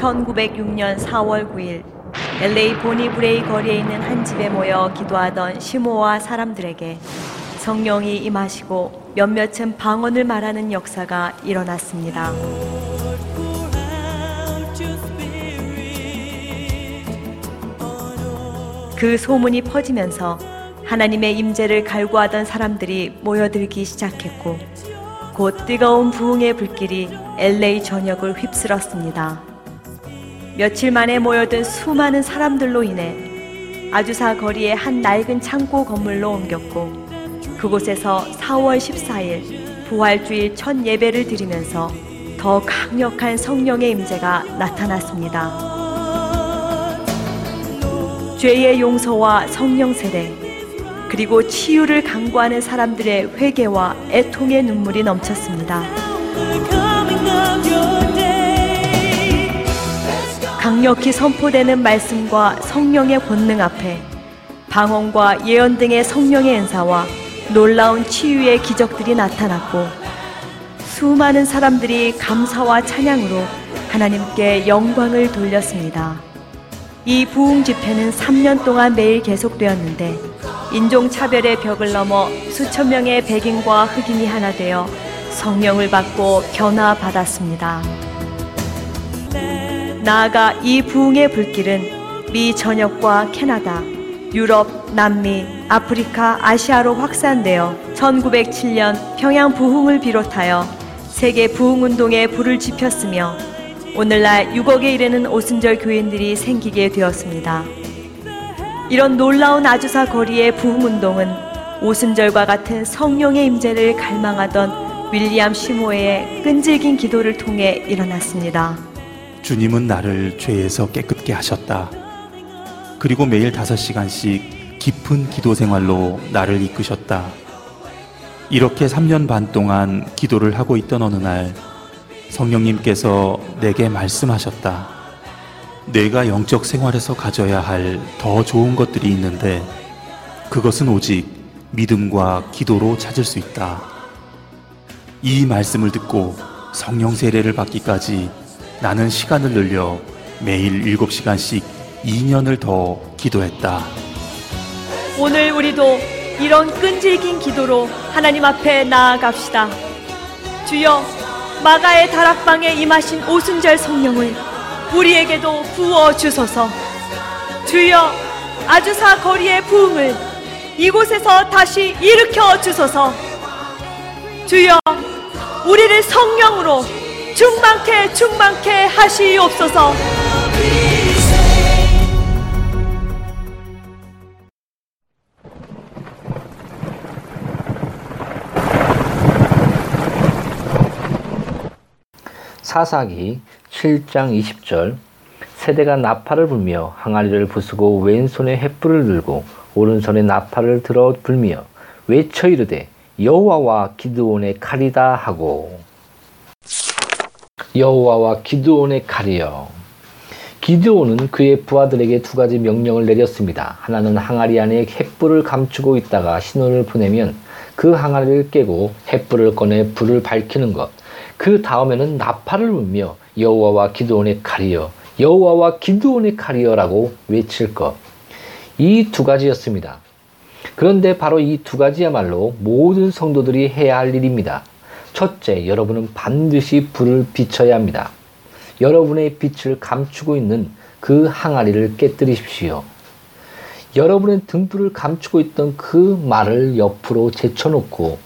1906년 4월 9일 LA 보니브레이 거리에 있는 한 집에 모여 기도하던 시모와 사람들에게 성령이 임하시고 몇몇은 방언을 말하는 역사가 일어났습니다. 그 소문이 퍼지면서 하나님의 임재를 갈구하던 사람들이 모여들기 시작했고 곧 뜨거운 부흥의 불길이 LA 전역을 휩쓸었습니다. 며칠 만에 모여든 수많은 사람들로 인해 아주사 거리의 한 낡은 창고 건물로 옮겼고 그곳에서 4월 14일 부활주일 첫 예배를 드리면서 더 강력한 성령의 임재가 나타났습니다. 죄의 용서와 성령 세례 그리고 치유를 강구하는 사람들의 회개와 애통의 눈물이 넘쳤습니다. 강력히 선포되는 말씀과 성령의 권능 앞에 방언과 예언 등의 성령의 은사와 놀라운 치유의 기적들이 나타났고 수많은 사람들이 감사와 찬양으로 하나님께 영광을 돌렸습니다. 이 부흥 집회는 3년 동안 매일 계속되었는데 인종차별의 벽을 넘어 수천 명의 백인과 흑인이 하나 되어 성령을 받고 변화받았습니다. 나아가 이 부흥의 불길은 미 전역과 캐나다, 유럽, 남미, 아프리카, 아시아로 확산되어 1907년 평양 부흥을 비롯하여 세계 부흥 운동에 불을 지폈으며 오늘날 6억에 이르는 오순절 교인들이 생기게 되었습니다. 이런 놀라운 아주사 거리의 부흥 운동은 오순절과 같은 성령의 임재를 갈망하던 윌리엄 시모의 끈질긴 기도를 통해 일어났습니다. 주님은 나를 죄에서 깨끗게 하셨다. 그리고 매일 다섯 시간씩 깊은 기도 생활로 나를 이끄셨다. 이렇게 3년 반 동안 기도를 하고 있던 어느 날 성령님께서 내게 말씀하셨다. 내가 영적 생활에서 가져야 할 더 좋은 것들이 있는데 그것은 오직 믿음과 기도로 찾을 수 있다. 이 말씀을 듣고 성령 세례를 받기까지 나는 시간을 늘려 매일 7시간씩 2년을 더 기도했다. 오늘 우리도 이런 끈질긴 기도로 하나님 앞에 나아갑시다. 주여, 마가의 다락방에 임하신 오순절 성령을 우리에게도 부어 주소서. 주여, 아주사 거리의 부흥을 이곳에서 다시 일으켜 주소서. 주여, 우리를 성령으로 충만케 충만케 하시옵소서. 사사기 7장 20절 세대가 나팔을 불며 항아리를 부수고 왼손에 횃불을 들고 오른손에 나팔을 들어 불며 외쳐 이르되 여호와와 기드온의 칼이다 하고 여호와와 기드온의 칼이여 기드온은 그의 부하들에게 두 가지 명령을 내렸습니다. 하나는 항아리 안에 횃불을 감추고 있다가 신호를 보내면 그 항아리를 깨고 횃불을 꺼내 불을 밝히는 것. 그 다음에는 나팔을 불며 여호와와 기드온의 칼이여 여호와와 기드온의 칼이여라고 외칠 것. 이 두 가지였습니다. 그런데 바로 이 두 가지야말로 모든 성도들이 해야 할 일입니다. 첫째, 여러분은 반드시 불을 비춰야 합니다. 여러분의 빛을 감추고 있는 그 항아리를 깨뜨리십시오. 여러분의 등불을 감추고 있던 그 말을 옆으로 제쳐놓고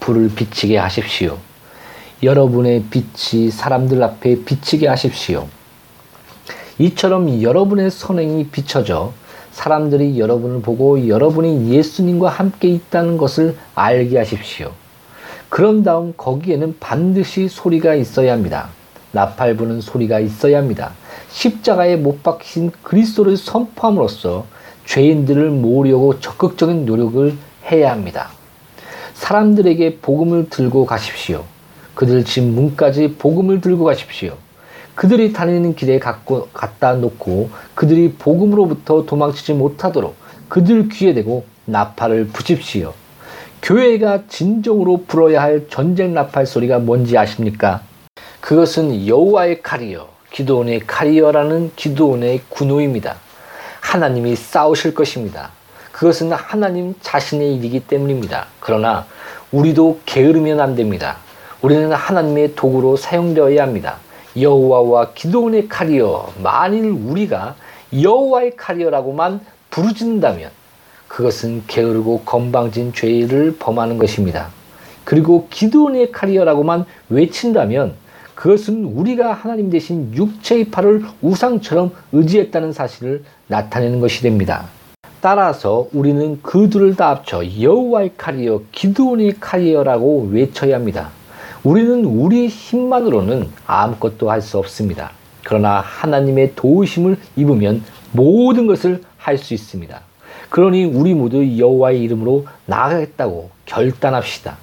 불을 비치게 하십시오. 여러분의 빛이 사람들 앞에 비치게 하십시오. 이처럼 여러분의 선행이 비춰져 사람들이 여러분을 보고 여러분이 예수님과 함께 있다는 것을 알게 하십시오. 그런 다음 거기에는 반드시 소리가 있어야 합니다. 나팔 부는 소리가 있어야 합니다. 십자가에 못 박힌 그리스도를 선포함으로써 죄인들을 모으려고 적극적인 노력을 해야 합니다. 사람들에게 복음을 들고 가십시오. 그들 집 문까지 복음을 들고 가십시오. 그들이 다니는 길에 갖고 갖다 놓고 그들이 복음으로부터 도망치지 못하도록 그들 귀에 대고 나팔을 부십시오. 교회가 진정으로 불어야 할 전쟁 나팔 소리가 뭔지 아십니까? 그것은 여호와의 칼이요 기도원의 카리어라는 기도원의 군호입니다. 하나님이 싸우실 것입니다. 그것은 하나님 자신의 일이기 때문입니다. 그러나 우리도 게으르면 안 됩니다. 우리는 하나님의 도구로 사용되어야 합니다. 여호와와 기도원의 카리어 만일 우리가 여호와의 카리어라고만 부르짖는다면 그것은 게으르고 건방진 죄를 범하는 것입니다. 그리고 기도원의 카리어라고만 외친다면 그것은 우리가 하나님 대신 육체의 팔을 우상처럼 의지했다는 사실을 나타내는 것이 됩니다. 따라서 우리는 그 둘을 다 합쳐 여호와의 카리어, 기도원의 카리어라고 외쳐야 합니다. 우리는 우리 힘만으로는 아무것도 할 수 없습니다. 그러나 하나님의 도우심을 입으면 모든 것을 할 수 있습니다. 그러니 우리 모두 여호와의 이름으로 나아가겠다고 결단합시다.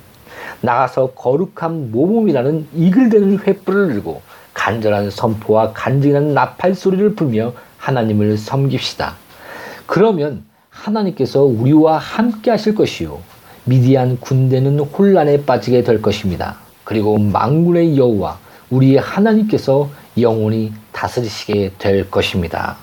나가서 거룩한 모범이라는 이글대는 횃불을 들고 간절한 선포와 간증하는 나팔 소리를 불며 하나님을 섬깁시다. 그러면 하나님께서 우리와 함께 하실 것이요. 미디안 군대는 혼란에 빠지게 될 것입니다. 그리고 망군의 여호와 우리의 하나님께서 영원히 다스리시게 될 것입니다.